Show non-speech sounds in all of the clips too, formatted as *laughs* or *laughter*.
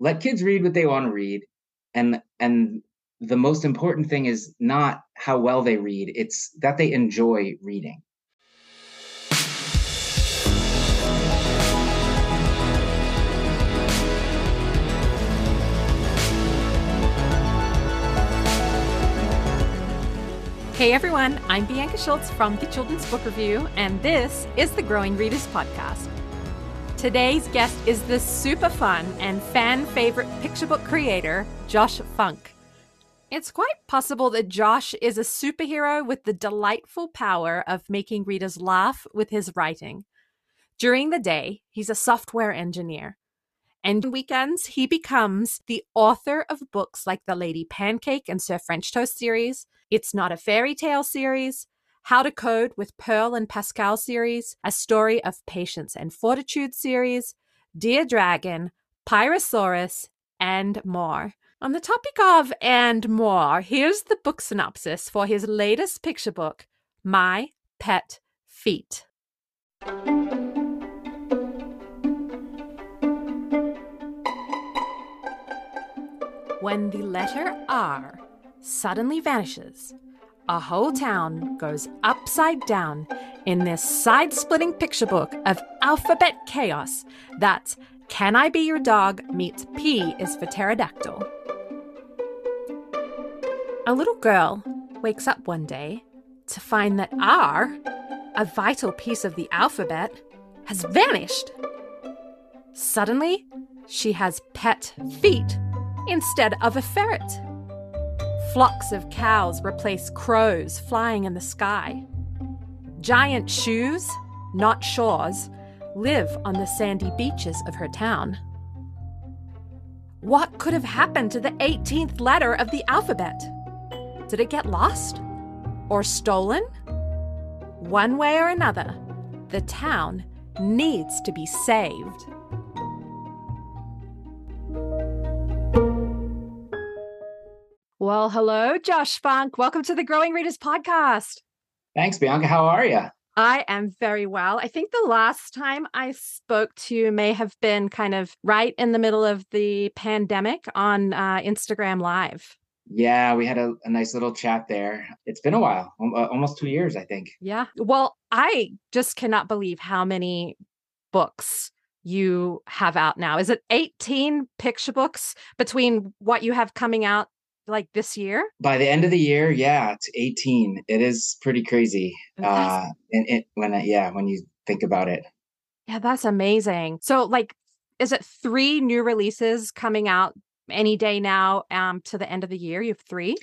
let kids read what they want to read and and the most important thing is not how well they read it's that they enjoy reading Hey everyone, I'm Bianca Schulze from the Children's Book Review, and this is the Growing Readers Podcast. Today's guest is the super fun and fan favorite picture book creator, Josh Funk. It's quite possible that Josh is a superhero with the delightful power of making readers laugh with his writing. During the day, he's a software engineer. And weekends, he becomes the author of books like the Lady Pancake and Sir French Toast series, It's Not a Fairy Tale series, How to Code with Pearl and Pascal series, A Story of Patience and Fortitude series, Dear Dragon, Pirasaurs, and more. On the topic of and more, here's the book synopsis for his latest picture book, My Pet Feet. When the letter R suddenly vanishes, a whole town goes upside down in this side splitting picture book of alphabet chaos that's Can I Be Your Dog meets P is for pterodactyl. A little girl wakes up one day to find that R, a vital piece of the alphabet, has vanished. Suddenly, she has pet feet instead of a ferret. Flocks of cows replace crows flying in the sky. Giant shoes, not shores, live on the sandy beaches of her town. What could have happened to the 18th letter of the alphabet? Did it get lost? Or stolen? One way or another, the town needs to be saved. Well, hello, Josh Funk. Welcome to the Growing Readers podcast. thanks bianca how are you I am very well. I think the last time I spoke to you may have been kind of right in the middle of the pandemic on uh, Instagram Live. yeah we had a, a nice little chat there it's been a while uh, almost two years i think Yeah. Well, I just cannot believe how many books you have out now. Is it 18 picture books between what you have coming out like this year? by the end of the year yeah it's 18 it is pretty crazy uh and it when I, yeah when you think about it Yeah, that's amazing. So, like, is it three new releases coming out any day now um, to the end of the year? You have three?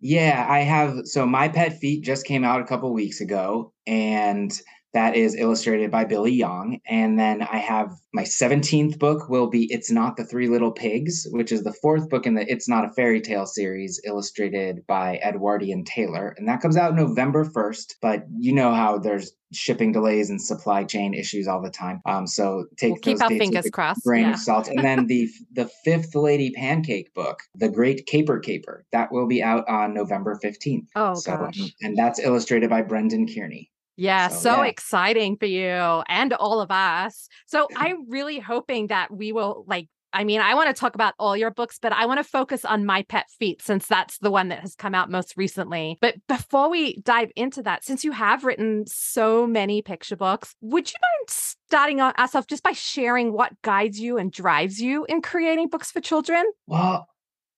Yeah, I have. So my pet feet just came out a couple weeks ago, and that is illustrated by Billy Yong. And then I have my 17th book will be It's Not the Three Little Pigs, which is the fourth book in the It's Not a Fairy Tale series, illustrated by Edwardian Taylor. And that comes out November 1st. But you know how there's shipping delays and supply chain issues all the time. Um, so take We'll keep our fingers crossed. grain Yeah. of salt. And then the *laughs* the fifth Lady Pancake book, The Great Caper Caper, that will be out on November 15th. Oh, so, um, gosh. and that's illustrated by Brendan Kearney. Yeah, So, so yeah. exciting for you and all of us. So *laughs* I'm really hoping that we will like I mean, I want to talk about all your books, but I want to focus on My Pet Feet since that's the one that has come out most recently. But before we dive into that, since you have written so many picture books, would you mind starting us off just by sharing what guides you and drives you in creating books for children? Well,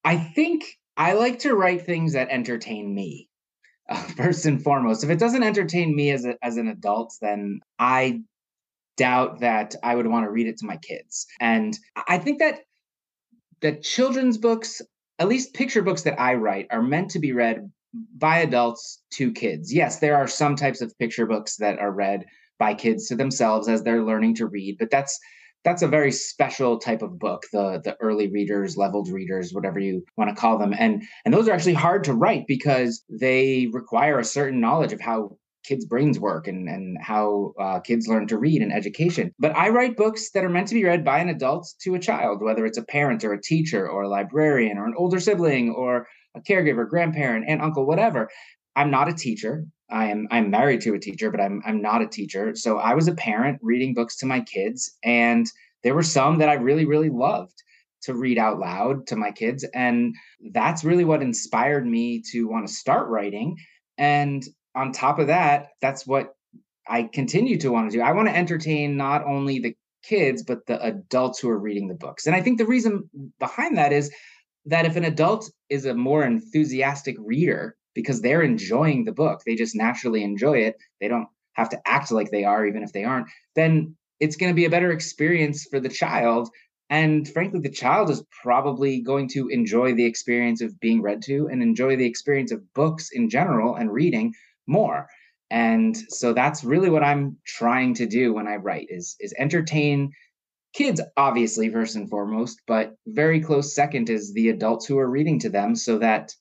I think I like to write things that entertain me. *laughs* First and foremost, if it doesn't entertain me as a, as an adult, then I doubt that I would want to read it to my kids. And I think that that children's books, at least picture books that I write, are meant to be read by adults to kids. Yes, there are some types of picture books that are read by kids to themselves as they're learning to read, but that's that's a very special type of book the the early readers leveled readers whatever you want to call them. And and those are actually hard to write because they require a certain knowledge of how kids brains work and and how uh, kids learn to read in education. But i write books that are meant to be read by an adult to a child whether it's a parent or a teacher or a librarian or an older sibling or a caregiver grandparent aunt uncle whatever. I'm not a teacher I am I'm married to a teacher, but I'm I'm not a teacher. So I was a parent reading books to my kids, and there were some that I really really loved. to read out loud to my kids. And that's really what inspired me to want to start writing. And on top of that, that's what I continue to want to do. I want to entertain not only the kids, but the adults who are reading the books. And I think the reason behind that is that if an adult is a more enthusiastic reader because they're enjoying the book, they just naturally enjoy it, they don't have to act like they are, even if they aren't, then it's going to be a better experience for the child. And frankly, the child is probably going to enjoy the experience of being read to and enjoy the experience of books in general and reading more. And so that's really what I'm trying to do when I write is is entertain kids obviously first and foremost, but very close second is the adults who are reading to them so that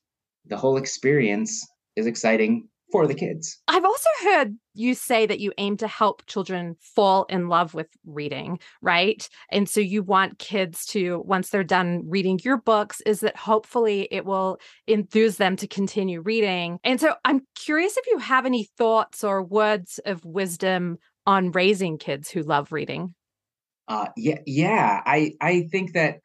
the whole experience is exciting for the kids. I've also heard you say that you aim to help children fall in love with reading, right? And so you want kids to, once they're done reading your books, is that hopefully it will enthuse them to continue reading. And so I'm curious if you have any thoughts or words of wisdom on raising kids who love reading. Uh, yeah, yeah. I I think that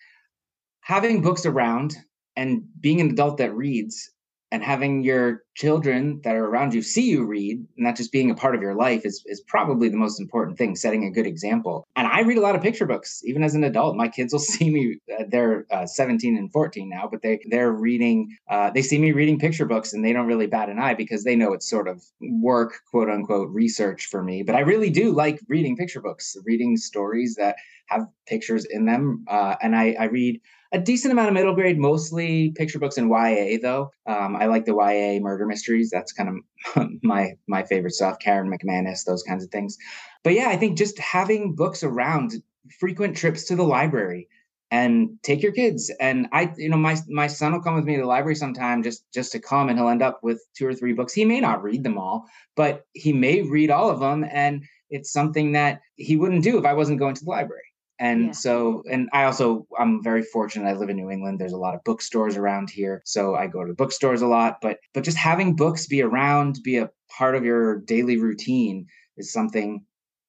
having books around and being an adult that reads and having your children that are around you see you read not just being a part of your life is, is probably the most important thing setting a good example. And i read a lot of picture books even as an adult. My kids will *laughs* see me uh, they're uh, 17 and 14 now but they they're reading uh, they see me reading picture books and they don't really bat an eye because they know it's sort of work quote unquote research for me. But i really do like reading picture books reading stories that have pictures in them uh, and I, I read a decent amount of middle grade, mostly picture books and YA though. Um, I like the YA murder mysteries. That's kind of *laughs* my my favorite stuff. Karen McManus, those kinds of things. But yeah, I think just having books around, frequent trips to the library, and take your kids. And I, you know, my my son will come with me to the library sometime just just to come, and he'll end up with two or three books. He may not read them all, but he may read all of them, and it's something that he wouldn't do if I wasn't going to the library. And yeah. so, and I also, I'm very fortunate. I live in New England. There's a lot of bookstores around here. So I go to bookstores a lot, but, but just having books be around, be a part of your daily routine is something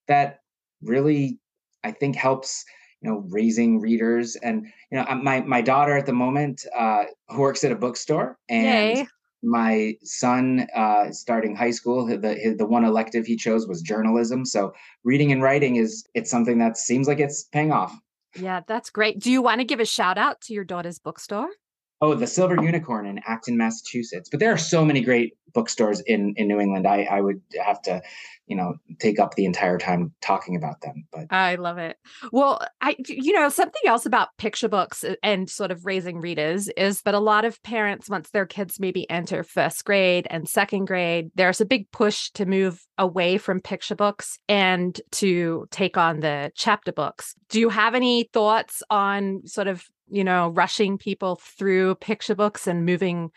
that really, I think helps, you know, raising readers. And, you know, my, my daughter at the moment, uh, who works at a bookstore and Yay my son uh, starting high school the the one elective he chose was journalism. So reading and writing is it's something that seems like it's paying off. Yeah that's great. Do you want to give a shout out to your daughter's bookstore oh the silver unicorn in acton massachusetts. But there are so many great bookstores in in new england. I i would have to you know take up the entire time talking about them but i love it. Well i you know something else about picture books and sort of raising readers is that a lot of parents once their kids maybe enter first grade and second grade there's a big push to move away from picture books and to take on the chapter books. Do you have any thoughts on sort of you know rushing people through picture books and moving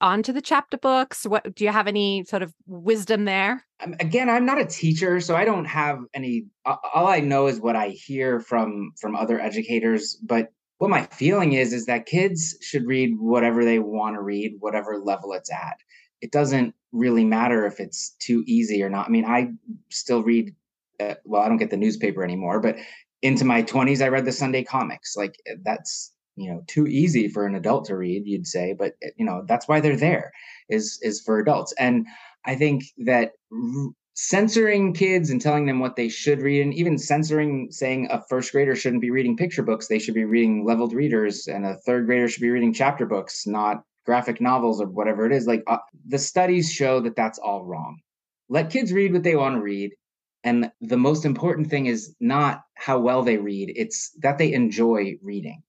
onto the chapter books? What do you have any sort of wisdom there? Again, I'm not a teacher, so I don't have any. All I know is what I hear from from other educators. But what my feeling is is that kids should read whatever they want to read, whatever level it's at. It doesn't really matter if it's too easy or not. I mean, I still read. Uh, well, I don't get the newspaper anymore, but into my 20s, I read the Sunday comics. Like that's you know too easy for an adult to read you'd say but eh, you know that's why they're there is is for adults. And i think that r- censoring kids and telling them what they should read and even censoring saying a first grader shouldn't be reading picture books they should be reading leveled readers and a third grader should be reading chapter books not graphic novels or whatever it is like uh, the studies show that that's all wrong. Let kids read what they want to read and the most important thing is not how well they read it's that they enjoy reading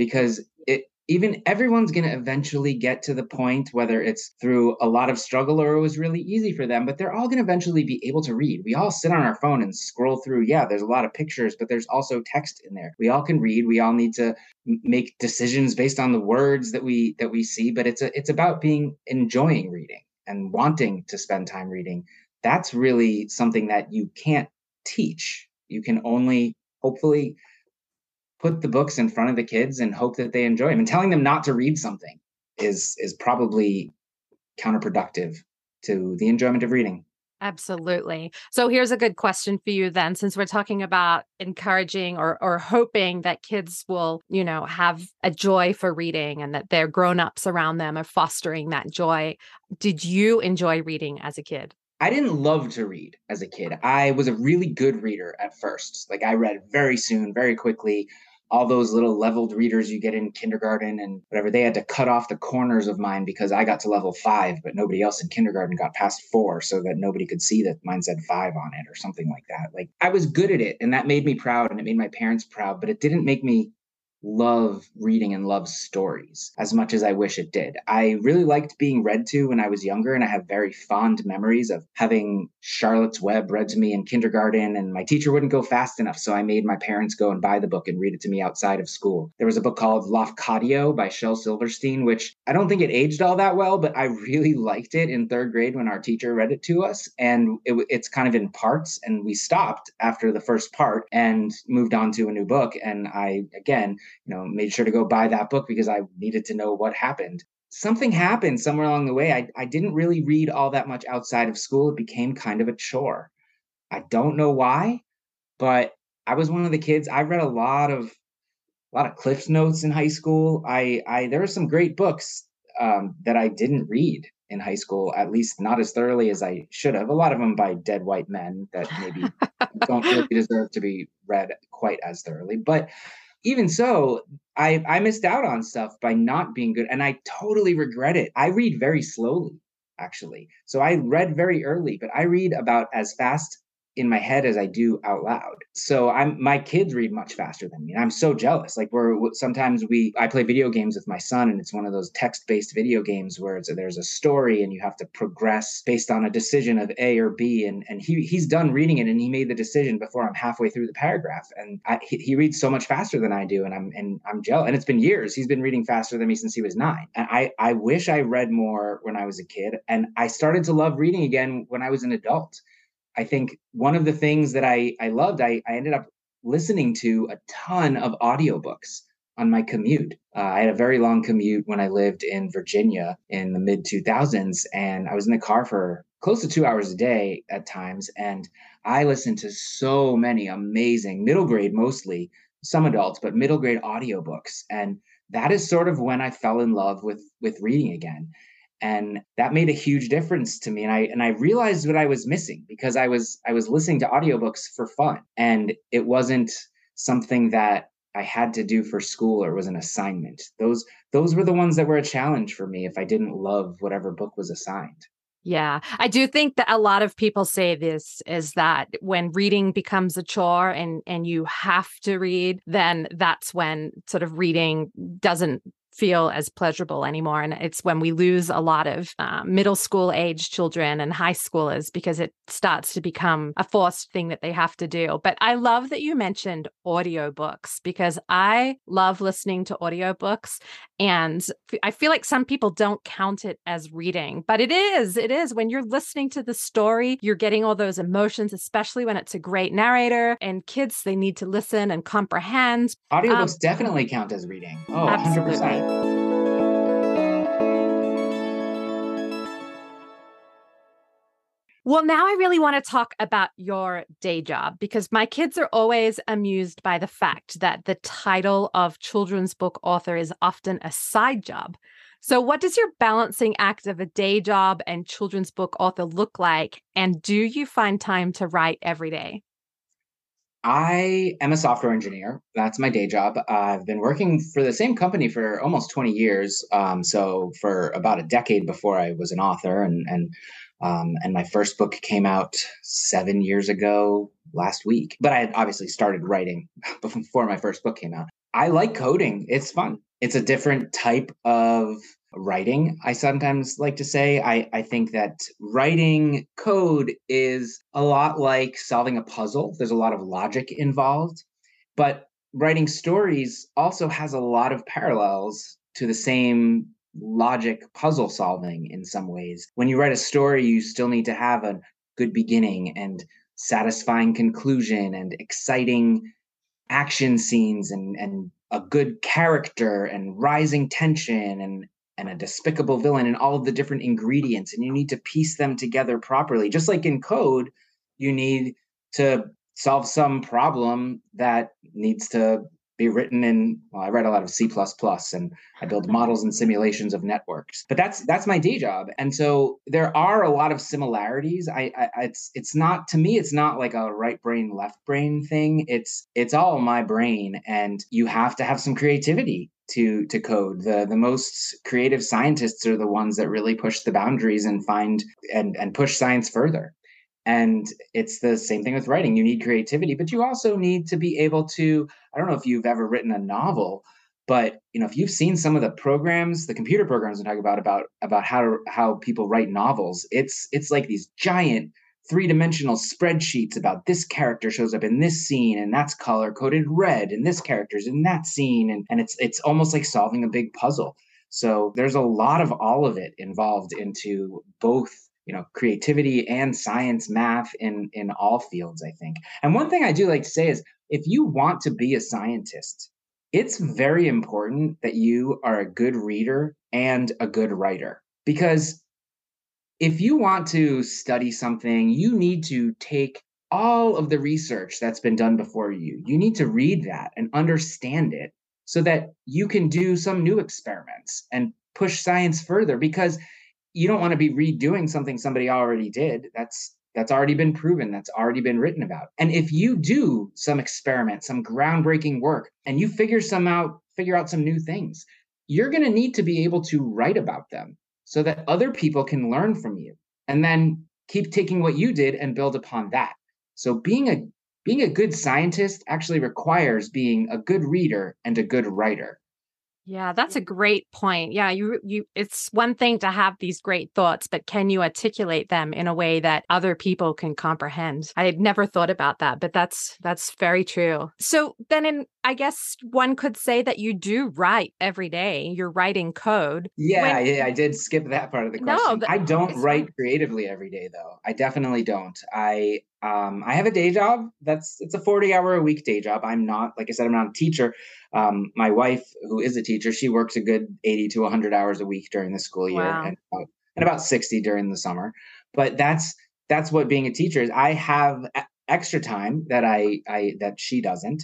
because it even everyone's going to eventually get to the point whether it's through a lot of struggle or it was really easy for them but they're all going to eventually be able to read. We all sit on our phone and scroll through yeah there's a lot of pictures but there's also text in there. We all can read we all need to make decisions based on the words that we that we see but it's a it's about being enjoying reading and wanting to spend time reading. That's really something that you can't teach. You can only hopefully put the books in front of the kids and hope that they enjoy them. And telling them not to read something is is probably counterproductive to the enjoyment of reading. Absolutely. So here's a good question for you then since we're talking about encouraging or or hoping that kids will, you know, have a joy for reading and that their grown-ups around them are fostering that joy. Did you enjoy reading as a kid? I didn't love to read as a kid. I was a really good reader at first. Like I read very soon, very quickly all those little leveled readers you get in kindergarten and whatever, they had to cut off the corners of mine because I got to level five, but nobody else in kindergarten got past four so that nobody could see that mine said five on it or something like that. Like I was good at it and that made me proud and it made my parents proud, but it didn't make me love reading and love stories as much as I wish it did. I really liked being read to when I was younger, and I have very fond memories of having Charlotte's Web read to me in kindergarten, and my teacher wouldn't go fast enough, so I made my parents go and buy the book and read it to me outside of school. There was a book called Lafcadio by Shel Silverstein, which I don't think it aged all that well, but I really *laughs* liked it in third grade when our teacher read it to us, and it, it's kind of in parts, and we stopped after the first part and moved on to a new book, and I again you know, made sure to go buy that book because I needed to know what happened. Something happened somewhere along the way. I, I didn't really read all that much outside of school. It became kind of a chore. I don't know why, but I was one of the kids. I read a lot of a lot of Cliff Notes in high school. I, I there were some great books um, that I didn't read in high school, at least not as thoroughly as I should have. A lot of them by dead white men that maybe *laughs* don't really deserve to be read quite as thoroughly. But even so, I I missed out on stuff by not being good, and I totally regret it. I read very slowly, actually. So I read very early, but I read about as fast in my head as I do out loud. So I'm my kids read much faster than me. And I'm so jealous. Like we're sometimes we I play video games with my son and it's one of those text-based video games where it's there's a story and you have to progress based on a decision of A or B and and he he's done reading it and he made the decision before I'm halfway through the paragraph and I, he, he reads so much faster than I do and I'm and I'm jealous. And it's been years. He's been reading faster than me since he was 9. And I I wish I read more when I was a kid and I started to love reading again when I was an adult I think one of the things that I, I loved, I, I ended up listening to a ton of audiobooks on my commute. Uh, I had a very long commute when I lived in Virginia in the mid 2000s, and I was in the car for close to two hours a day at times. And I listened to so many amazing middle grade, mostly some adults, but middle grade audiobooks. And that is sort of when I fell in love with with reading again and that made a huge difference to me and i and i realized what i was missing because i was i was listening to audiobooks for fun and it wasn't something that i had to do for school or was an assignment. Those those were the ones that were a challenge for me if i didn't love whatever book was assigned. Yeah, I do think that a lot of people say this is that when reading becomes a chore and and you have to read, then that's when sort of reading doesn't feel as pleasurable anymore. And it's when we lose a lot of uh, middle school age children and high schoolers because it starts to become a forced thing that they have to do. But I love that you mentioned audiobooks because I love listening to audiobooks. And I feel like some people don't count it as reading, but it is. It is. When you're listening to the story, you're getting all those emotions, especially when it's a great narrator. And kids, they need to listen and comprehend. Audiobooks um, definitely count as reading. Oh, absolutely. 100%. Well, now I really want to talk about your day job because my kids are always amused by the fact that the title of children's book author is often a side job. So, what does your balancing act of a day job and children's book author look like? And do you find time to write every day? I am a software engineer. That's my day job. I've been working for the same company for almost 20 years. Um, so for about a decade before I was an author, and and um, and my first book came out seven years ago last week. But I had obviously started writing *laughs* before my first book came out. I like coding. It's fun. It's a different type of writing, I sometimes like to say. I, I think that writing code is a lot like solving a puzzle, there's a lot of logic involved. But writing stories also has a lot of parallels to the same logic puzzle solving in some ways. When you write a story, you still need to have a good beginning and satisfying conclusion and exciting action scenes and, and a good character and rising tension and and a despicable villain and all of the different ingredients and you need to piece them together properly just like in code you need to solve some problem that needs to be written in well i write a lot of c++ and i build models and simulations of networks but that's that's my day job. And so there are a lot of similarities. I, I it's it's not to me it's not like a right brain left brain thing. It's it's all my brain and you have to have some creativity to to code. The the most creative scientists are the ones that really push the boundaries and find and and push science further and it's the same thing with writing. You need creativity, but you also need to be able to. I don't know if you've ever written a novel, but you know if you've seen some of the programs, the computer programs I'm talking about about about how to, how people write novels. It's it's like these giant three-dimensional spreadsheets about this character shows up in this scene and that's color coded red and this character's in that scene and, and it's it's almost like solving a big puzzle so there's a lot of all of it involved into both you know creativity and science math in in all fields i think. And one thing i do like to say is if you want to be a scientist it's very important that you are a good reader and a good writer. Because if you want to study something you need to take all of the research that's been done before you. You need to read that and understand it so that you can do some new experiments and push science further because you don't want to be redoing something somebody already did. That's that's already been proven, that's already been written about. And if you do some experiment, some groundbreaking work, and you figure some out, figure out some new things, you're going to need to be able to write about them so that other people can learn from you and then keep taking what you did and build upon that. So being a being a good scientist actually requires being a good reader and a good writer. Yeah, that's a mm. great point. Yeah, you you it's one thing to have these great thoughts, but can you articulate them in a way that other people can comprehend? I had never thought about that, but that's that's very true. So then in I guess one could say that you do write every day. You're writing code. Yeah, when... yeah, I did skip that part of the question. No, I don't write creatively every day though. I definitely don't. I um, I have a day job. That's it's a 40 hour a week day job. I'm not, like I said, I'm not a teacher. Um, my wife, who is a teacher, she works a good 80 to 100 hours a week during the school year wow. and, about, and about 60 during the summer. But that's that's what being a teacher is. I have extra time that I I that she doesn't.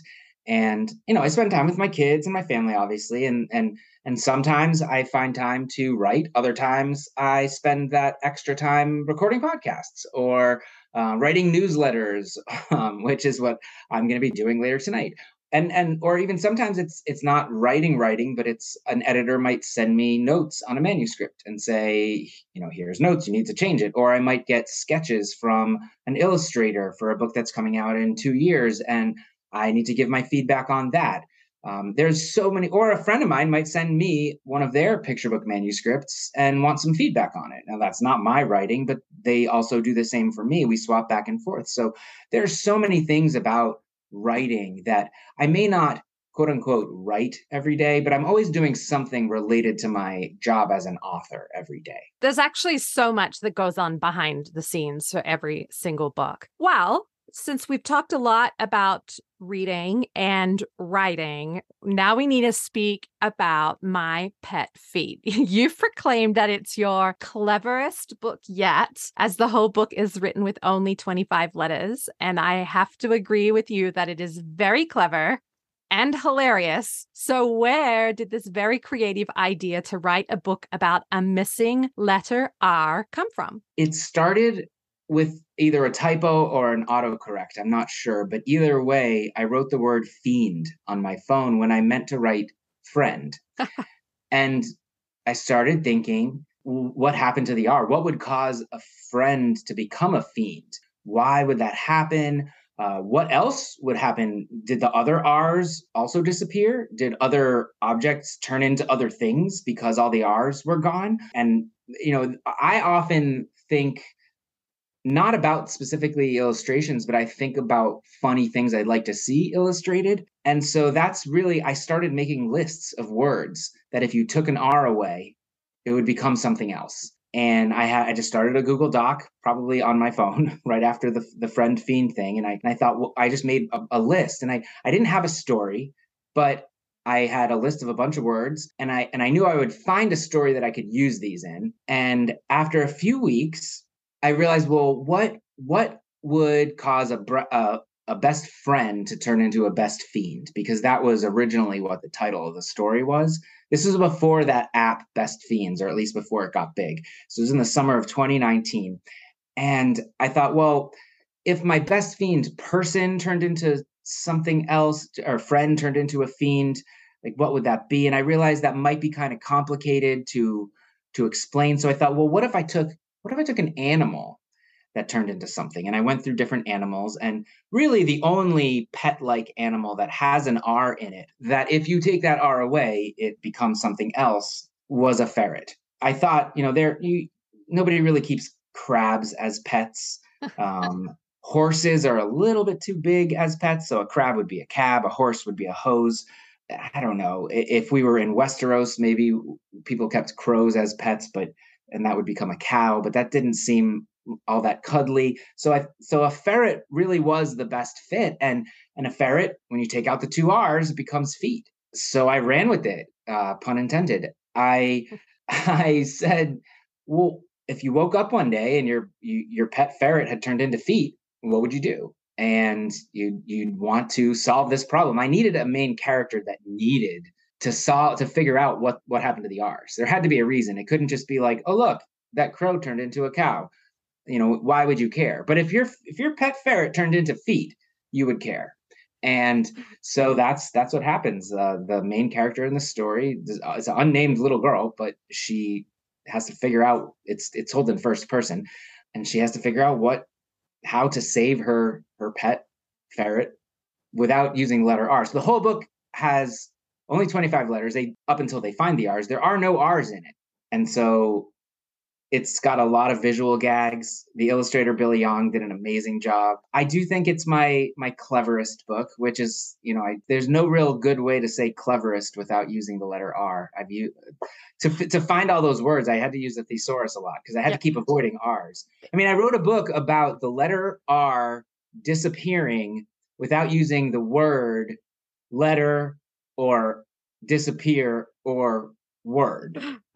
And you know, I spend time with my kids and my family, obviously, and and and sometimes I find time to write. Other times I spend that extra time recording podcasts or uh, writing newsletters, *laughs* um, which is what I'm going to be doing later tonight. And and or even sometimes it's it's not writing writing, but it's an editor might send me notes on a manuscript and say, you know, here's notes, you need to change it. Or I might get sketches from an illustrator for a book that's coming out in two years, and I need to give my feedback on that. Um, there's so many, or a friend of mine might send me one of their picture book manuscripts and want some feedback on it. Now, that's not my writing, but they also do the same for me. We swap back and forth. So there's so many things about writing that I may not quote unquote write every day, but I'm always doing something related to my job as an author every day. There's actually so much that goes on behind the scenes for every single book. Well, since we've talked a lot about reading and writing, now we need to speak about My Pet Feet. *laughs* You've proclaimed that it's your cleverest book yet, as the whole book is written with only 25 letters. And I have to agree with you that it is very clever and hilarious. So, where did this very creative idea to write a book about a missing letter R come from? It started with either a typo or an autocorrect. I'm not sure. But either way, I wrote the word fiend on my phone when I meant to write friend. *laughs* and I started thinking, what happened to the R? What would cause a friend to become a fiend? Why would that happen? Uh, what else would happen? Did the other R's also disappear? Did other objects turn into other things because all the R's were gone? And, you know, I often think not about specifically illustrations, but I think about funny things I'd like to see illustrated. And so that's really, I started making lists of words that if you took an R away, it would become something else. And I had I just started a Google Doc, probably on my phone, *laughs* right after the the friend fiend thing. And I, and I thought, well, I just made a, a list, and I I didn't have a story, but I had a list of a bunch of words and I and I knew I would find a story that I could use these in. And after a few weeks, I realized, well, what what would cause a a, a best friend to turn into a best fiend because that was originally what the title of the story was. This was before that app Best Fiends, or at least before it got big. So it was in the summer of 2019. And I thought, well, if my best fiend person turned into something else or friend turned into a fiend, like what would that be? And I realized that might be kind of complicated to to explain. So I thought, well, what if I took what if I took an animal that turned into something. And I went through different animals, and really the only pet like animal that has an R in it, that if you take that R away, it becomes something else, was a ferret. I thought, you know, there, you, nobody really keeps crabs as pets. *laughs* Um, horses are a little bit too big as pets. So a crab would be a cab, a horse would be a hose. I don't know. If we were in Westeros, maybe people kept crows as pets, but and that would become a cow, but that didn't seem all that cuddly. So I so a ferret really was the best fit. And and a ferret, when you take out the two R's, it becomes feet. So I ran with it, uh, pun intended. I *laughs* I said, well, if you woke up one day and your you, your pet ferret had turned into feet, what would you do? And you you'd want to solve this problem. I needed a main character that needed to solve to figure out what what happened to the R's. There had to be a reason. It couldn't just be like, oh look, that crow turned into a cow. You know why would you care? But if your if your pet ferret turned into feet you would care. And so that's that's what happens. Uh, the main character in the story is an unnamed little girl but she has to figure out it's it's told in first person and she has to figure out what how to save her her pet ferret without using letter r. So the whole book has only 25 letters they up until they find the r's there are no r's in it and so it's got a lot of visual gags. The illustrator Billy Yong did an amazing job. I do think it's my my cleverest book, which is you know I, there's no real good way to say cleverest without using the letter R. I've used to to find all those words. I had to use the thesaurus a lot because I had yeah. to keep avoiding R's. I mean, I wrote a book about the letter R disappearing without using the word letter or disappear or word. *laughs*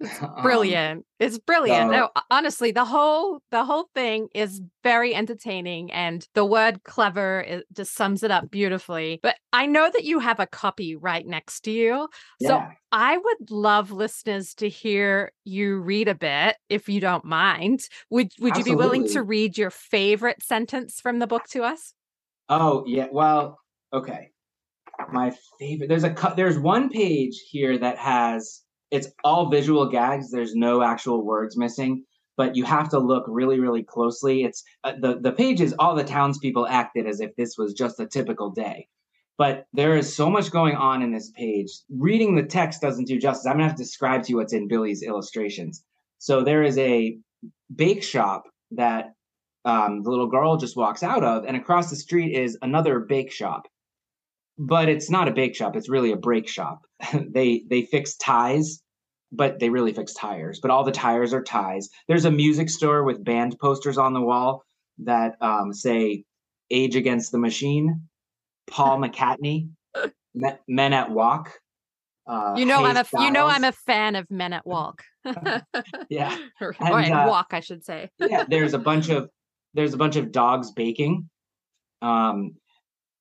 It's *laughs* um, brilliant. Um, it's brilliant. no, honestly, the whole the whole thing is very entertaining and the word clever it just sums it up beautifully. But I know that you have a copy right next to you. Yeah. So I would love listeners to hear you read a bit if you don't mind. Would would Absolutely. you be willing to read your favorite sentence from the book to us? Oh, yeah. Well, okay. My favorite there's a there's one page here that has it's all visual gags. There's no actual words missing, but you have to look really, really closely. It's uh, the the page is all the townspeople acted as if this was just a typical day. But there is so much going on in this page. Reading the text doesn't do justice. I'm gonna have to describe to you what's in Billy's illustrations. So there is a bake shop that um, the little girl just walks out of, and across the street is another bake shop but it's not a bake shop it's really a brake shop. *laughs* They they fix ties but they really fix tires but all the tires are ties. There's a music store with band posters on the wall that um, say age against the machine paul *laughs* mccartney men at walk uh, you know i'm a Styles. you know i'm a fan of men at walk. *laughs* Yeah. Or, and, uh, walk i should say. yeah there's a bunch of there's a bunch of dogs baking. Um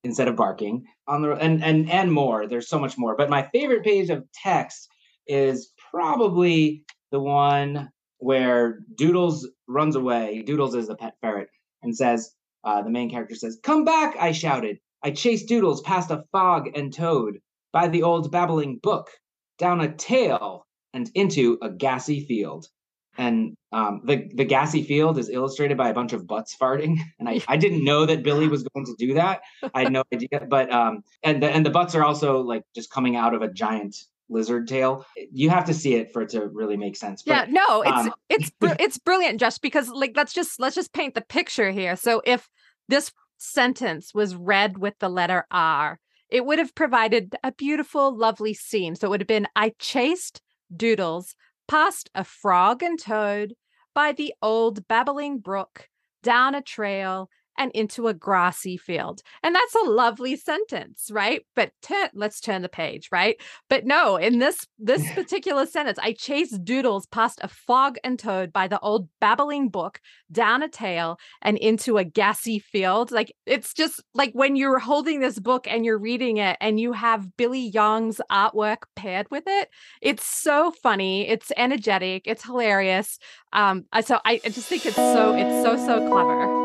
instead of barking. On the and and and more. There's so much more. But my favorite page of text is probably the one where doodles runs away. Doodles is the pet ferret and says uh, the main character says come back i shouted. I chased doodles past a fog and toad by the old babbling brook down a tail and into a gassy field and um, the the gassy field is illustrated by a bunch of butts farting, *laughs* and I, I didn't know that Billy was going to do that. I had no *laughs* idea, but um, and the and the butts are also like just coming out of a giant lizard tail. You have to see it for it to really make sense. But, yeah, no, it's um, it's *laughs* it's brilliant, just because like let's just let's just paint the picture here. So if this sentence was read with the letter R, it would have provided a beautiful, lovely scene. So it would have been I chased doodles past a frog and toad, by the old babbling brook, down a trail, and into a grassy field. And that's a lovely sentence, right? But turn, let's turn the page, right? But no, in this this *laughs* particular sentence, I chased doodles past a fog and toad by the old babbling book, down a tail and into a gassy field. Like it's just like when you're holding this book and you're reading it and you have Billy Yong's artwork paired with it, it's so funny, it's energetic, it's hilarious. Um, so I, I just think it's so it's so so clever.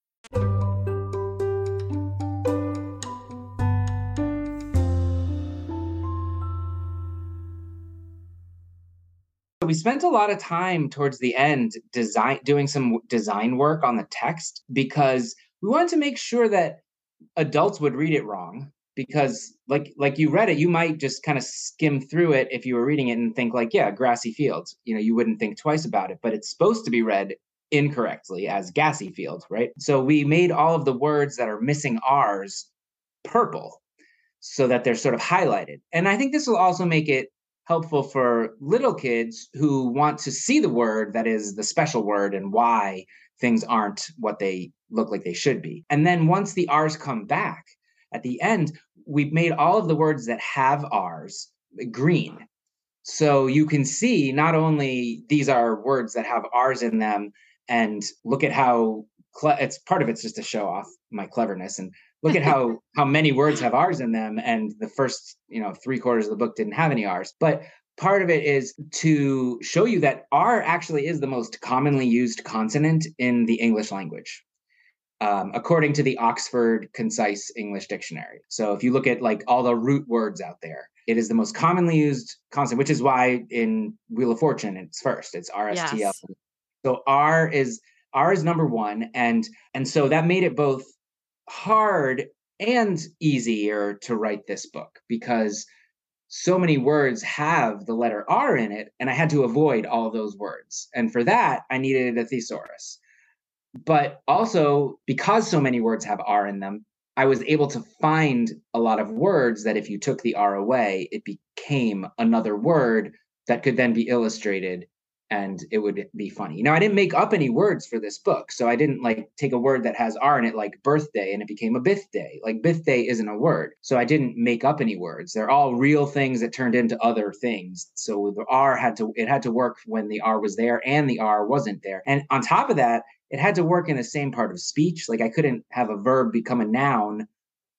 We spent a lot of time towards the end design doing some design work on the text because we wanted to make sure that adults would read it wrong because like like you read it you might just kind of skim through it if you were reading it and think like yeah grassy fields. You know you wouldn't think twice about it but it's supposed to be read incorrectly as gassy fields right? So we made all of the words that are missing r's purple so that they're sort of highlighted. And i think this will also make it helpful for little kids who want to see the word that is the special word and why things aren't what they look like they should be. And then once the R's come back at the end, we've made all of the words that have R's green. So you can see not only these are words that have R's in them, and look at how cle- it's part of it's just to show off my cleverness and look at *laughs* how how many words have r's in them and the first you know three quarters of the book didn't have any r's. But part of it is to show you that r actually is the most commonly used consonant in the english language um, according to the oxford concise english dictionary. So if you look at like all the root words out there it is the most commonly used consonant which is why in wheel of fortune it's first. It's rstl yes. so r is r is number one and and so that made it both hard and easier to write this book because so many words have the letter R in it, and I had to avoid all those words. And for that, I needed a thesaurus. But also, because so many words have R in them, I was able to find a lot of words that if you took the R away, it became another word that could then be illustrated and it would be funny. Now, I didn't make up any words for this book. So I didn't like take a word that has R in it, like birthday, and it became a birthday. Like birthday isn't a word. So I didn't make up any words. They're all real things that turned into other things. So the R had to, it had to work when the R was there and the R wasn't there. And on top of that, it had to work in the same part of speech. Like I couldn't have a verb become a noun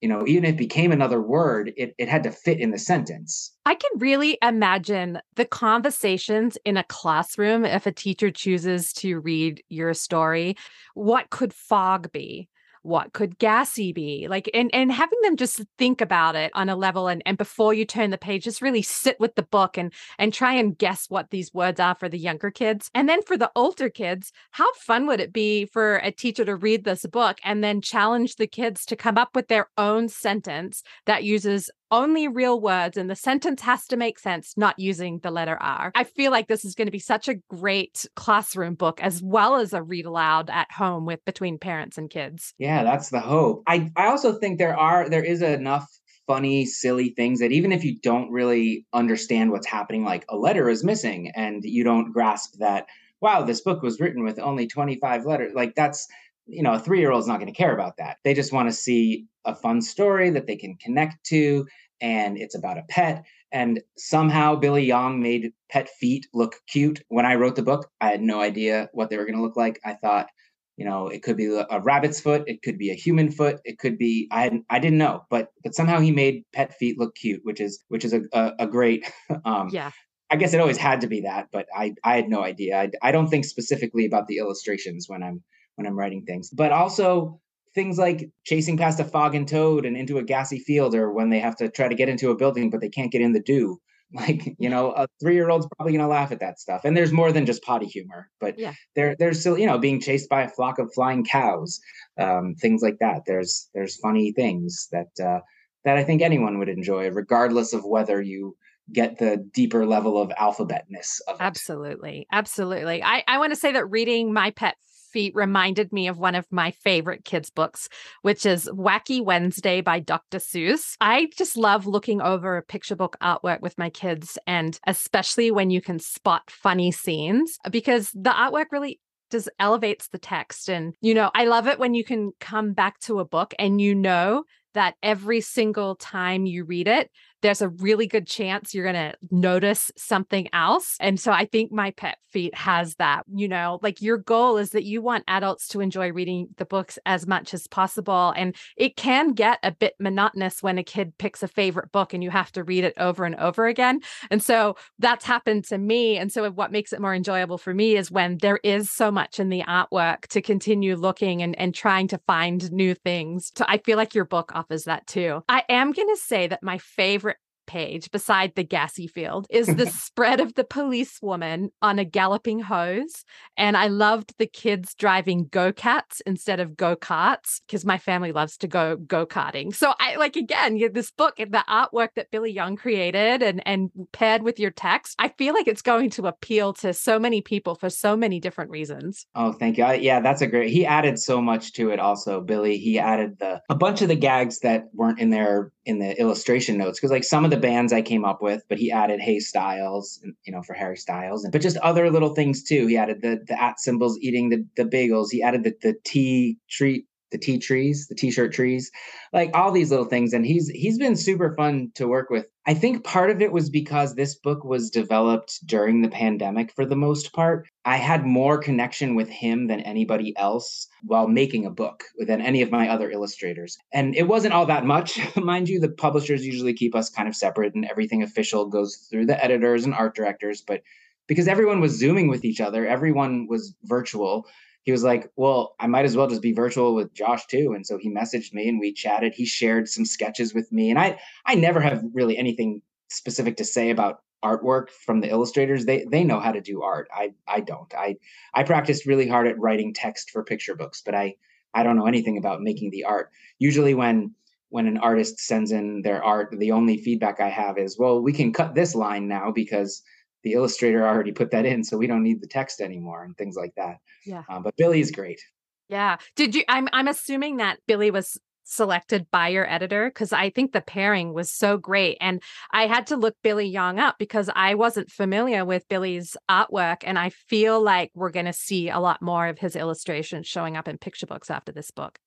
you know, even if it became another word, it, it had to fit in the sentence. I can really imagine the conversations in a classroom if a teacher chooses to read your story. What could fog be? What could gassy be? Like and and having them just think about it on a level and and before you turn the page just really sit with the book and and try and guess what these words are for the younger kids. And then for the older kids how fun would it be for a teacher to read this book and then challenge the kids to come up with their own sentence that uses only real words and the sentence has to make sense, not using the letter R. I feel like this is going to be such a great classroom book as well as a read aloud at home with between parents and kids. Yeah, that's the hope. I, I also think there are there is enough funny, silly things that even if you don't really understand what's happening, like a letter is missing and you don't grasp that, wow, this book was written with only 25 letters, like that's you know, a three year old is not going to care about that. They just want to see a fun story that they can connect to and it's about a pet. And somehow Billy Yong made pet feet look cute. When I wrote the book, I had no idea what they were going to look like. I thought, you know, it could be a rabbit's foot, it could be a human foot, it could be I hadn't, I didn't know, but but somehow he made pet feet look cute, which is which is a a, a great *laughs* um yeah. I guess it always had to be that, but I I had no idea. I, I don't think specifically about the illustrations when I'm when I'm writing things, but also things like chasing past a fog and toad and into a gassy field or when they have to try to get into a building but they can't get in the dew *laughs* Like, you know, a three year old's probably going to laugh at that stuff. And there's more than just potty humor, but yeah. there, there's still, you know, being chased by a flock of flying cows, um, things like that. There's, there's funny things that, uh, that I think anyone would enjoy, regardless of whether you get the deeper level of alphabetness of it. Absolutely. Absolutely. I, I want to say that reading My Pet feet reminded me of one of my favorite kids' books, which is Wacky Wednesday by Dr. Seuss. I just love looking over a picture book artwork with my kids, and especially when you can spot funny scenes, because the artwork really just elevates the text. And, you know, I love it when you can come back to a book and you know that every single time you read it, there's a really good chance you're going to notice something else. And so I think My Pet Feet has that, you know, like your goal is that you want adults to enjoy reading the books as much as possible. And it can get a bit monotonous when a kid picks a favorite book and you have to read it over and over again. And so that's happened to me. And so what makes it more enjoyable for me is when there is so much in the artwork to continue looking and, and trying to find new things. So I feel like your book offers that too. I am going to say that my favorite page beside the gassy field is the *laughs* spread of the policewoman on a galloping hose. And I loved the kids driving go karts instead of go karts because my family loves to go go karting. So I like again, you this book and the artwork that Billy Yong created and and paired with your text, I feel like it's going to appeal to so many people for so many different reasons. Oh, thank you. I, yeah, that's a great. He added so much to it. Also, Billy, he added the a bunch of the gags that weren't in there in the illustration notes because like some of the bands I came up with, but he added Hey Styles, you know, for Harry Styles, and but just other little things too. He added the the at symbols eating the the bagels. He added the the tea treat the tea trees, the t-shirt trees, like all these little things. And he's he's been super fun to work with. I think part of it was because this book was developed during the pandemic for the most part. I had more connection with him than anybody else while making a book than any of my other illustrators. And it wasn't all that much, *laughs* mind you. The publishers usually keep us kind of separate and everything official goes through the editors and art directors, but because everyone was zooming with each other, everyone was virtual he was like, Well, I might as well just be virtual with Josh too. And so he messaged me and we chatted. He shared some sketches with me. And I I never have really anything specific to say about artwork from the illustrators. They they know how to do art. I I don't. I I practiced really hard at writing text for picture books, but I I don't know anything about making the art. Usually when when an artist sends in their art, the only feedback I have is, well, we can cut this line now because the illustrator already put that in, so we don't need the text anymore and things like that. Yeah. Um, but Billy's great. Yeah. Did you? I'm I'm assuming that Billy was selected by your editor because I think the pairing was so great. And I had to look Billy Yong up because I wasn't familiar with Billy's artwork. And I feel like we're going to see a lot more of his illustrations showing up in picture books after this book.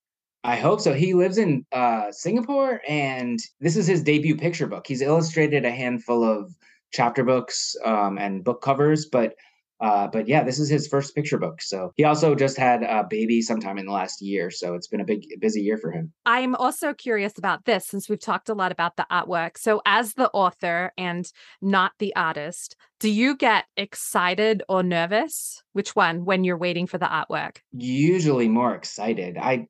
I hope so. He lives in uh, Singapore and this is his debut picture book. He's illustrated a handful of chapter books um, and book covers, but uh, but yeah, this is his first picture book. So he also just had a baby sometime in the last year. So it's been a big, busy year for him. I'm also curious about this since we've talked a lot about the artwork. So, as the author and not the artist, do you get excited or nervous? Which one when you're waiting for the artwork? Usually more excited. I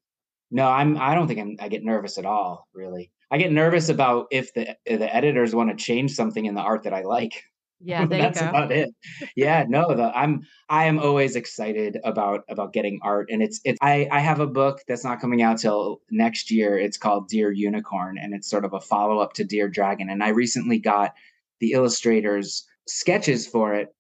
no, I'm. I don't think I'm, I get nervous at all. Really, I get nervous about if the the editors want to change something in the art that I like. Yeah, *laughs* that's about it. Yeah, no, the, I'm I am always excited about about getting art, and it's it's I I have a book that's not coming out till next year. It's called Dear Unicorn, and it's sort of a follow up to Dear Dragon. And I recently got the illustrators sketches for it,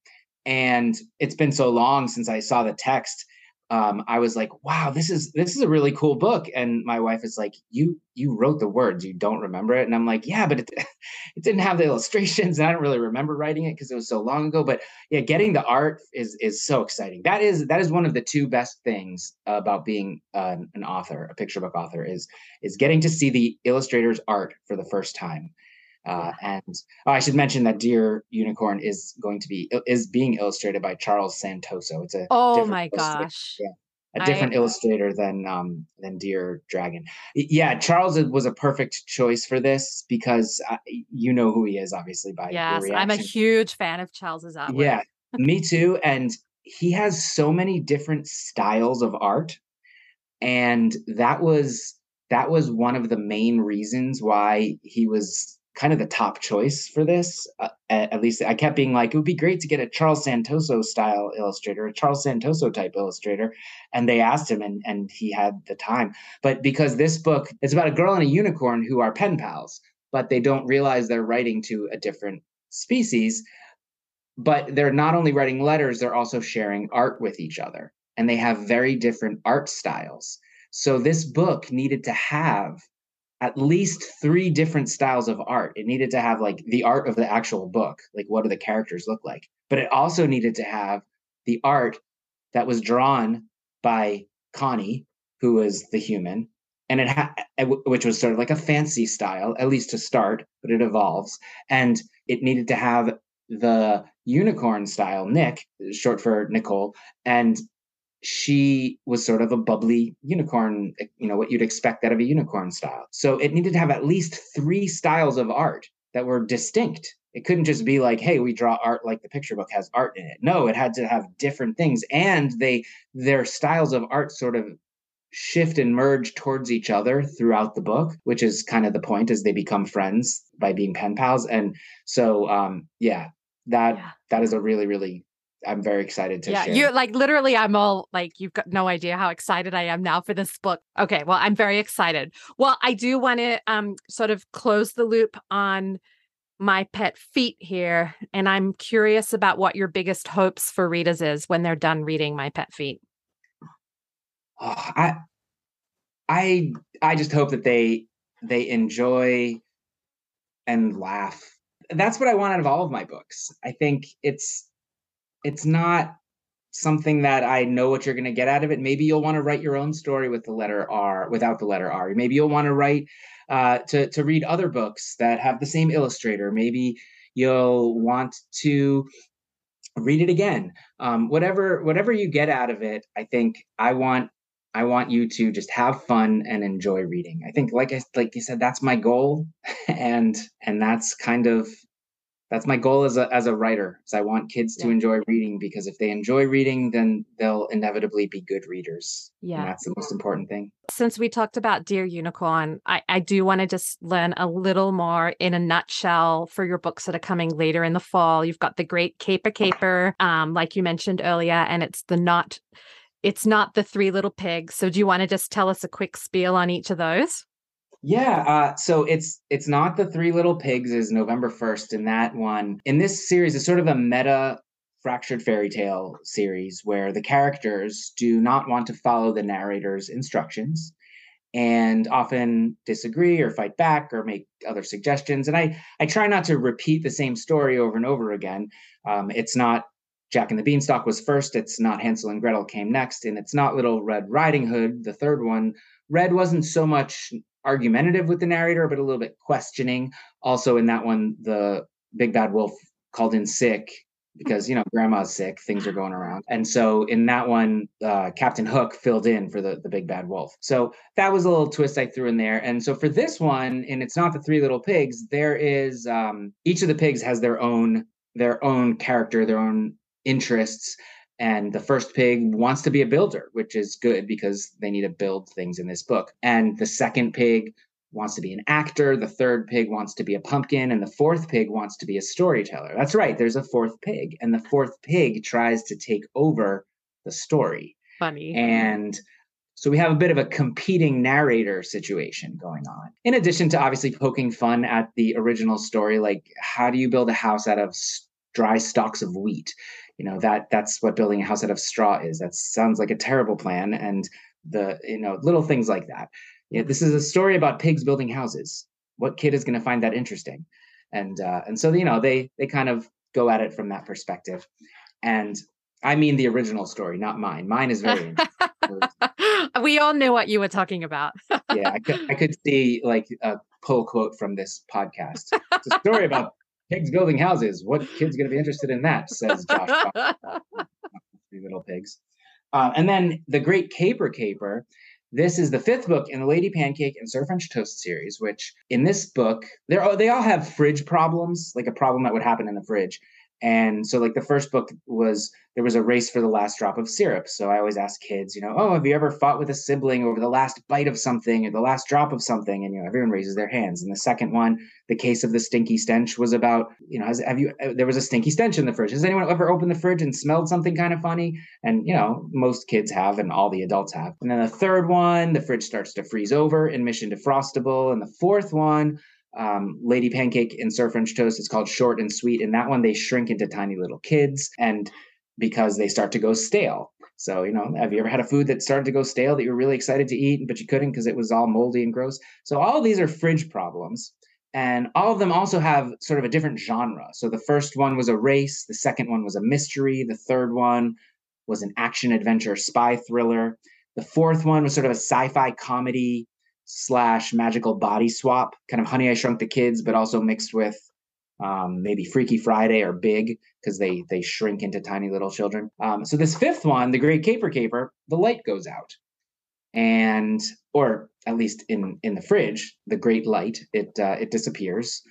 and it's been so long since I saw the text um, I was like, wow, this is this is a really cool book. And my wife is like, you you wrote the words, you don't remember it. And I'm like, yeah, but it, *laughs* it didn't have the illustrations. And I don't really remember writing it because it was so long ago. But yeah, getting the art is is so exciting. That is that is one of the two best things about being uh, an author, a picture book author, is is getting to see the illustrator's art for the first time. Uh, and oh, I should mention that Dear Unicorn is going to be is being illustrated by Charles Santoso. It's a oh my gosh, yeah, a different I... illustrator than um than Dear Dragon. Yeah, Charles was a perfect choice for this because I, you know who he is, obviously by yes, I'm a huge fan of Charles's artwork. Yeah, me too, and he has so many different styles of art, and that was that was one of the main reasons why he was kind of the top choice for this. Uh, at, at, least I kept being like, it would be great to get a Charles Santoso style illustrator, a Charles Santoso type illustrator. And they asked him, and, and he had the time. But because this book is about a girl and a unicorn who are pen pals, but they don't realize they're writing to a different species. But they're not only writing letters, they're also sharing art with each other. And they have very different art styles. So this book needed to have at least three different styles of art. It needed to have like the art of the actual book, like what do the characters look like? But it also needed to have the art that was drawn by Connie, who was the human, and it had eh, which was sort of like a fancy style, at least to start, but it evolves. And it needed to have the unicorn style, Nick, short for Nicole, and she was sort of a bubbly unicorn, you know, what you'd expect out of a unicorn style. So it needed to have at least three styles of art that were distinct. It couldn't just be like, hey, we draw art like the picture book has art in it. No, it had to have different things. And they their styles of art sort of shift and merge towards each other throughout the book, which is kind of the point as they become friends by being pen pals. And so um yeah, that yeah. that is a really, really I'm very excited to yeah, share. you're like literally I'm all like you've got no idea how excited I am now for this book. Okay, well, I'm very excited. Well, I do want to um sort of close the loop on my pet feet here and I'm curious about what your biggest hopes for readers is when they're done reading my pet feet. Oh, I I I just hope that they they enjoy and laugh. That's what I want out of all of my books. I think it's it's not something that I know what you're going to get out of it. Maybe you'll want to write your own story with the letter R without the letter R. Maybe you'll want to write uh, to to read other books that have the same illustrator. Maybe you'll want to read it again. Um, whatever whatever you get out of it, I think I want I want you to just have fun and enjoy reading. I think, like I like you said, that's my goal, *laughs* and and that's kind of that's my goal as a as a writer is i want kids to enjoy reading because if they enjoy reading then they'll inevitably be good readers yeah. and that's the most important thing. Since we talked about dear unicorn i, I do want to just learn a little more in a nutshell for your books that are coming later in the fall. You've got the great caper caper um, like you mentioned earlier and it's the not it's not the three little pigs. So do you want to just tell us a quick spiel on each of those yeah, uh, so it's it's not the Three Little Pigs is November first in that one. In this series, it's sort of a meta fractured fairy tale series where the characters do not want to follow the narrator's instructions and often disagree or fight back or make other suggestions. And I I try not to repeat the same story over and over again. Um, it's not Jack and the Beanstalk was first. It's not Hansel and Gretel came next, and it's not Little Red Riding Hood, the third one. Red wasn't so much argumentative with the narrator, but a little bit questioning. Also, in that one, the big bad wolf called in sick because you know grandma's sick things are going around. And so in that one uh, captain hook filled in for the, the big bad wolf. So that was a little twist i threw in there. And so for this one and it's not the three little pigs there is um, each of the pigs has their own their own character their own interests and the first pig wants to be a builder, which is good because they need to build things in this book. And the second pig wants to be an actor. The third pig wants to be a pumpkin. And the fourth pig wants to be a storyteller. That's right. There's a fourth pig. And the fourth pig tries to take over the story. Funny. And so we have a bit of a competing narrator situation going on. In addition to obviously poking fun at the original story, like how do you build a house out of dry stalks of wheat? You know that that's what building a house out of straw is. That sounds like a terrible plan and the you know little things like that. You know, this is a story about pigs building houses. What kid is going to find that interesting? And uh, and so you know they they kind of go at it from that perspective. And i mean the original story not mine. Mine is very *laughs* we all knew what you were talking about. Yeah I could, I could see like a pull quote from this podcast. It's a story about pigs building houses. What kid's going to be interested in that? Says Josh. *laughs* Three little pigs. Uh, and then the Great Caper Caper. This is the fifth book in the Lady Pancake and Sir French Toast series. Which in this book, they they all have fridge problems, like a problem that would happen in the fridge. And so, like, the first book was there was a race for the last drop of syrup. So I always ask kids, you know, oh, have you ever fought with a sibling over the last bite of something or the last drop of something? And, you know, everyone raises their hands. And the second one, the case of the stinky stench was about, you know, has, have you, uh, there was a stinky stench in the fridge. Has anyone ever opened the fridge and smelled something kind of funny? And, you know, most kids have and all the adults have. And then the third one, the fridge starts to freeze over in Mission Defrostable. And the fourth one, um, Lady Pancake and Sir French Toast. It's called Short and Sweet. And that one, they shrink into tiny little kids and because they start to go stale. So, you know, have you ever had a food that started to go stale that you were really excited to eat, but you couldn't because it was all moldy and gross? So, all of these are fridge problems. And all of them also have sort of a different genre. So, the first one was a race, the second one was a mystery, the third one was an action adventure spy thriller. The fourth one was sort of a sci fi comedy slash magical body swap, kind of Honey I Shrunk the Kids, but also mixed with um, maybe Freaky Friday or Big because they they shrink into tiny little children. Um, so this fifth one, the Great Caper Caper, the light goes out, and or at least in in the fridge, the Great Light it uh, it disappears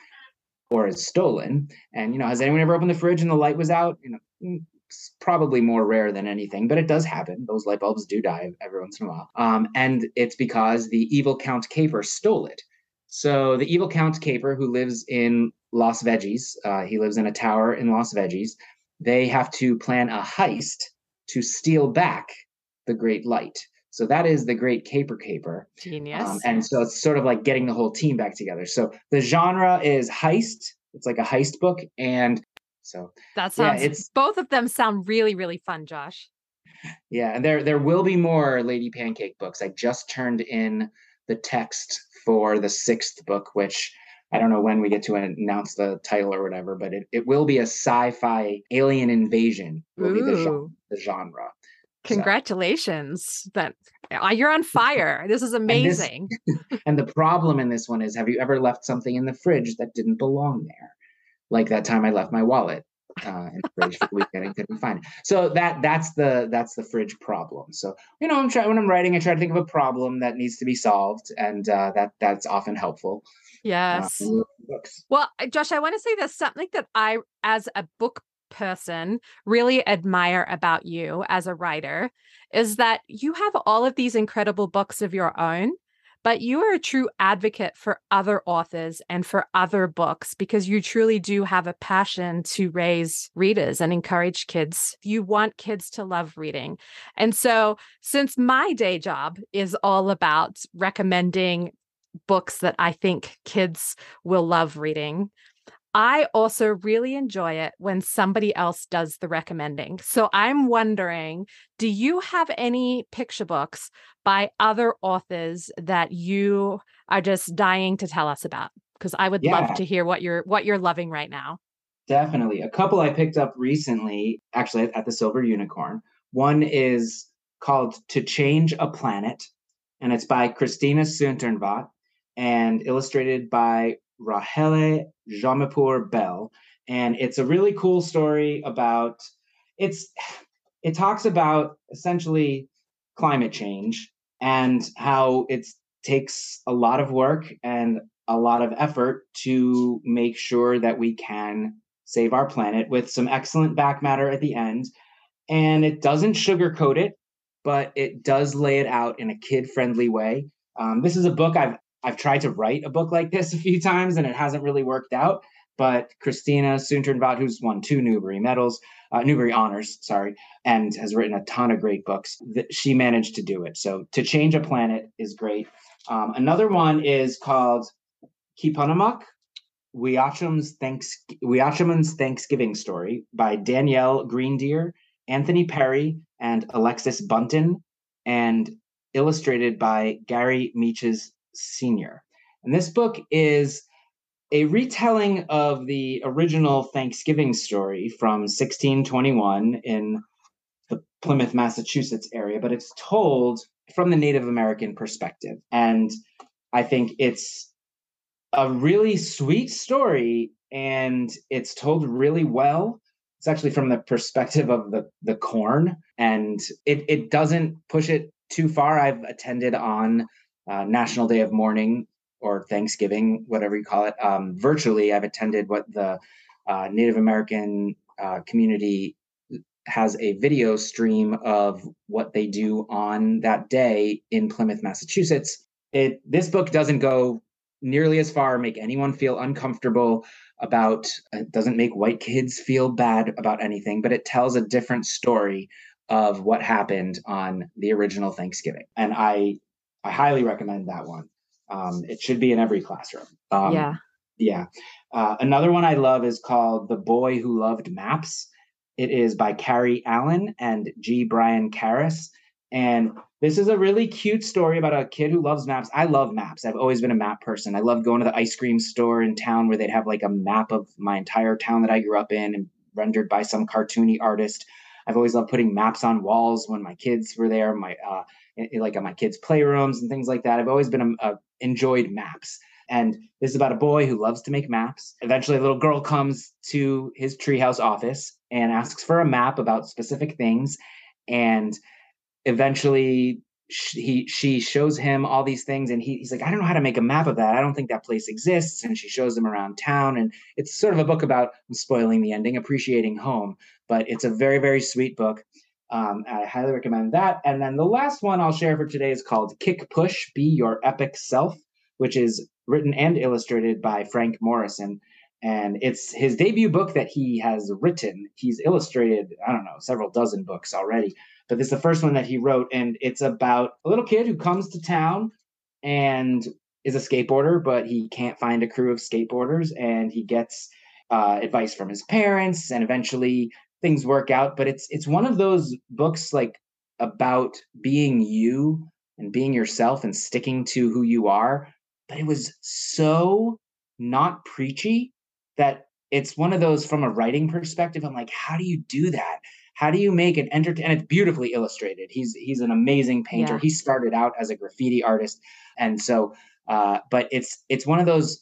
or is stolen. And you know, has anyone ever opened the fridge and the light was out? You know, mm, it's probably more rare than anything, but it does happen. Those light bulbs do die every once in a while. Um, and it's because the evil Count Caper stole it. So the evil Count Caper, who lives in Las Vegas, uh, he lives in a tower in Las Vegas. They have to plan a heist to steal back the Great Light. So that is the Great Caper Caper. Genius. Um, and so it's sort of like getting the whole team back together. So the genre is heist. It's like a heist book, and so that sounds. Yeah, it's both of them sound really really fun, Josh. Yeah, and there there will be more Lady Pancake books. I just turned in the text for the sixth book, which I don't know when we get to announce the title or whatever, but it, it will be a sci-fi alien invasion. Will Ooh. be the genre. The genre. Congratulations! So. That uh, you're on fire. This is amazing. And, this, *laughs* and the problem in this one is: Have you ever left something in the fridge that didn't belong there? Like that time I left my wallet uh, in the fridge for the weekend and couldn't find it. So that that's the that's the fridge problem. So you know, I'm trying when I'm writing, I try to think of a problem that needs to be solved, and uh, that that's often helpful. Yes. Uh, well, Josh, I want to say there's something that I, as a book person, really admire about you as a writer is that you have all of these incredible books of your own but you are a true advocate for other authors and for other books because you truly do have a passion to raise readers and encourage kids. You want kids to love reading. And so, since my day job is all about recommending books that I think kids will love reading, I also really enjoy it when somebody else does the recommending. So I'm wondering do you have any picture books by other authors that you are just dying to tell us about? Because I would yeah. love to hear what you're what you're loving right now. Definitely. A couple I picked up recently, actually at the Silver Unicorn. One is called To Change a Planet, and it's by Christina Soontornvat and illustrated by Rahele Jomepour Bell. And it's a really cool story about it's it talks about essentially climate change and how it takes a lot of work and a lot of effort to make sure that we can save our planet with some excellent back matter at the end. And it doesn't sugarcoat it, but it does lay it out in a kid friendly way. Um, this is a book I've I've tried to write a book like this a few times and it hasn't really worked out. But Christina Soontornvat, who's won two Newbery medals, uh, Newbery honors, sorry, and has written a ton of great books, that she managed to do it. So to change a planet is great. Um, another one is called Keepunumuk, Weeachum's Thanks- Thanksgiving Story by Danielle Greendeer, Anthony Perry, and Alexis Bunten, and illustrated by Gary Meeches Sr. And this book is a retelling of the original Thanksgiving story from 1621 in the Plymouth, Massachusetts area, but it's told from the Native American perspective. And I think it's a really sweet story and it's told really well. It's actually from the perspective of the, the corn and it, it doesn't push it too far. I've attended on uh, National Day of Mourning or Thanksgiving, whatever you call it. Um, virtually, I've attended what the uh, Native American uh, community has a video stream of what they do on that day in Plymouth, Massachusetts. It this book doesn't go nearly as far, make anyone feel uncomfortable about it doesn't make white kids feel bad about anything, but it tells a different story of what happened on the original Thanksgiving. And I I highly recommend that one. Um, it should be in every classroom. Um, yeah. Yeah. Uh, another one I love is called The Boy Who Loved Maps. It is by Kari Allen and G. Brian Karas. And this is a really cute story about a kid who loves maps. I love maps. I've always been a map person. I love going to the ice cream store in town where they'd have like a map of my entire town that I grew up in and rendered by some cartoony artist. I've always loved putting maps on walls when my kids were there, my uh, like at my kids' playrooms and things like that. I've always been a, a enjoyed maps. And this is about a boy who loves to make maps. Eventually, a little girl comes to his treehouse office and asks for a map about specific things. And eventually, he she shows him all these things and he, he's like i don't know how to make a map of that i don't think that place exists and she shows him around town and it's sort of a book about spoiling the ending appreciating home but it's a very very sweet book um, i highly recommend that and then the last one i'll share for today is called kick push be your epic self which is written and illustrated by Frank Morrison. And it's his debut book that he has written. He's illustrated, I don't know, several dozen books already, but this is the first one that he wrote. And it's about a little kid who comes to town and is a skateboarder, but he can't find a crew of skateboarders. And he gets uh, advice from his parents, and eventually things work out. But it's it's one of those books like about being you and being yourself and sticking to who you are but it was so not preachy that it's one of those from a writing perspective. I'm like, how do you do that? How do you make an entertain? And it's beautifully illustrated. He's he's an amazing painter. Yeah. He started out as a graffiti artist, and so, uh, but it's it's one of those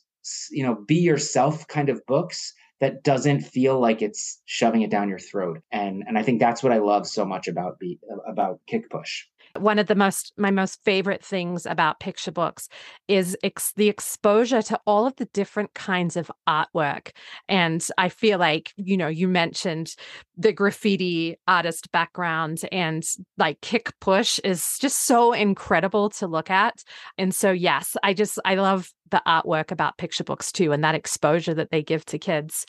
you know be yourself kind of books that doesn't feel like it's shoving it down your throat. And and I think that's what I love so much about be about Kick Push. One of the most my most favorite things about picture books is ex- the exposure to all of the different kinds of artwork. And I feel like, you know, you mentioned the graffiti artist background and like kick push is just so incredible to look at. And so yes, I just I love the artwork about picture books too and that exposure that they give to kids.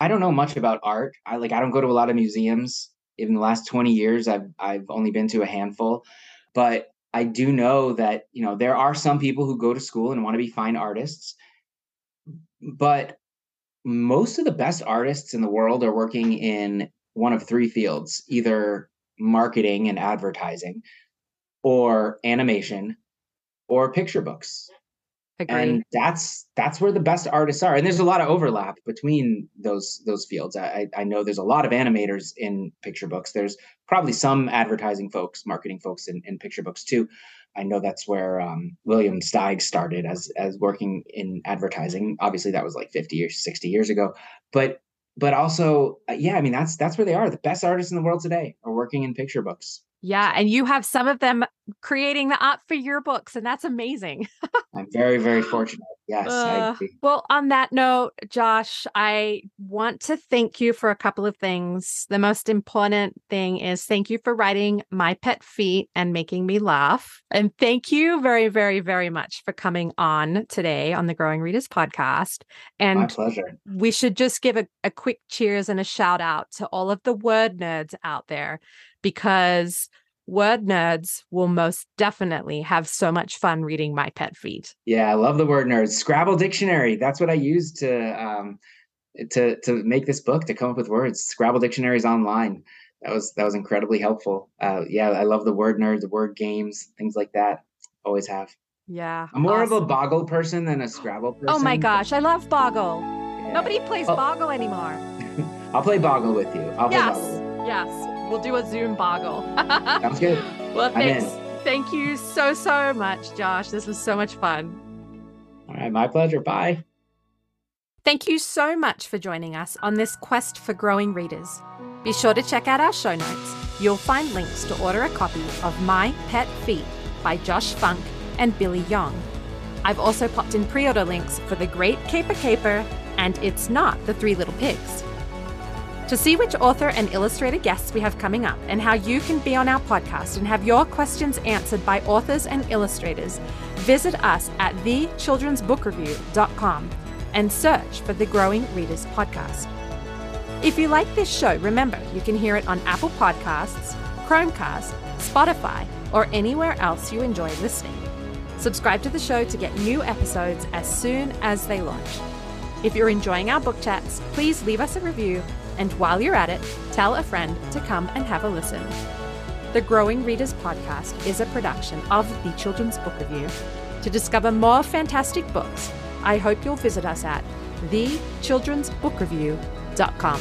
I don't know much about art. I like I don't go to a lot of museums in the last 20 years I've I've only been to a handful, but I do know that, you know, there are some people who go to school and want to be fine artists. But most of the best artists in the world are working in one of three fields, either marketing and advertising or animation or picture books. Agreed. And that's that's where the best artists are. And there's a lot of overlap between those those fields. I, I know there's a lot of animators in picture books. There's probably some advertising folks, marketing folks in, in picture books too. I know that's where um, William Steig started as as working in advertising. Obviously, that was like 50 or 60 years ago. But but also, uh, yeah, I mean that's that's where they are. The best artists in the world today are working in picture books. Yeah. And you have some of them creating the art for your books, and that's amazing. I'm very, very *laughs* fortunate. Yes. Uh, well, on that note, Josh, I want to thank you for a couple of things. The most important thing is thank you for writing My Pet Feet and making me laugh. And thank you very, very, very much for coming on today on the Growing Readers podcast. And My pleasure. We should just give a, a quick cheers and a shout out to all of the word nerds out there because word nerds will most definitely have so much fun reading my pet feet. Yeah, I love the word nerds. Scrabble dictionary. That's what I use to um to to make this book to come up with words. Scrabble dictionaries online. That was that was incredibly helpful. Uh, yeah, I love the word nerds, the word games, things like that. Always have. Yeah. I'm more awesome. of a Boggle person than a Scrabble person. Oh my gosh, I love Boggle. Yeah. Nobody plays oh. Boggle anymore. *laughs* I'll play Boggle with you. I'll yes. Boggle. Yes. We'll do a Zoom boggle. *laughs* Sounds good. well, thanks. Thank you so, so much, Josh. This was so much fun. All right, my pleasure. Bye. Thank you so much for joining us on this quest for growing readers. Be sure to check out our show notes. You'll find links to order a copy of My Pet Feet by Josh Funk and Billy Yong. I've also popped in pre order links for The Great Caper Caper and It's Not the Three Little Pigs. To see which author and illustrator guests we have coming up and how you can be on our podcast and have your questions answered by authors and illustrators, visit us at thechildrensbookreview.com and search for the Growing Readers Podcast. If you like this show, remember you can hear it on Apple Podcasts, Chromecast, Spotify, or anywhere else you enjoy listening. Subscribe to the show to get new episodes as soon as they launch. If you're enjoying our book chats, please leave us a review and while you're at it, tell a friend to come and have a listen. The Growing Readers podcast is a production of the Children's Book Review. To discover more fantastic books, I hope you'll visit us at thechildrensbookreview.com.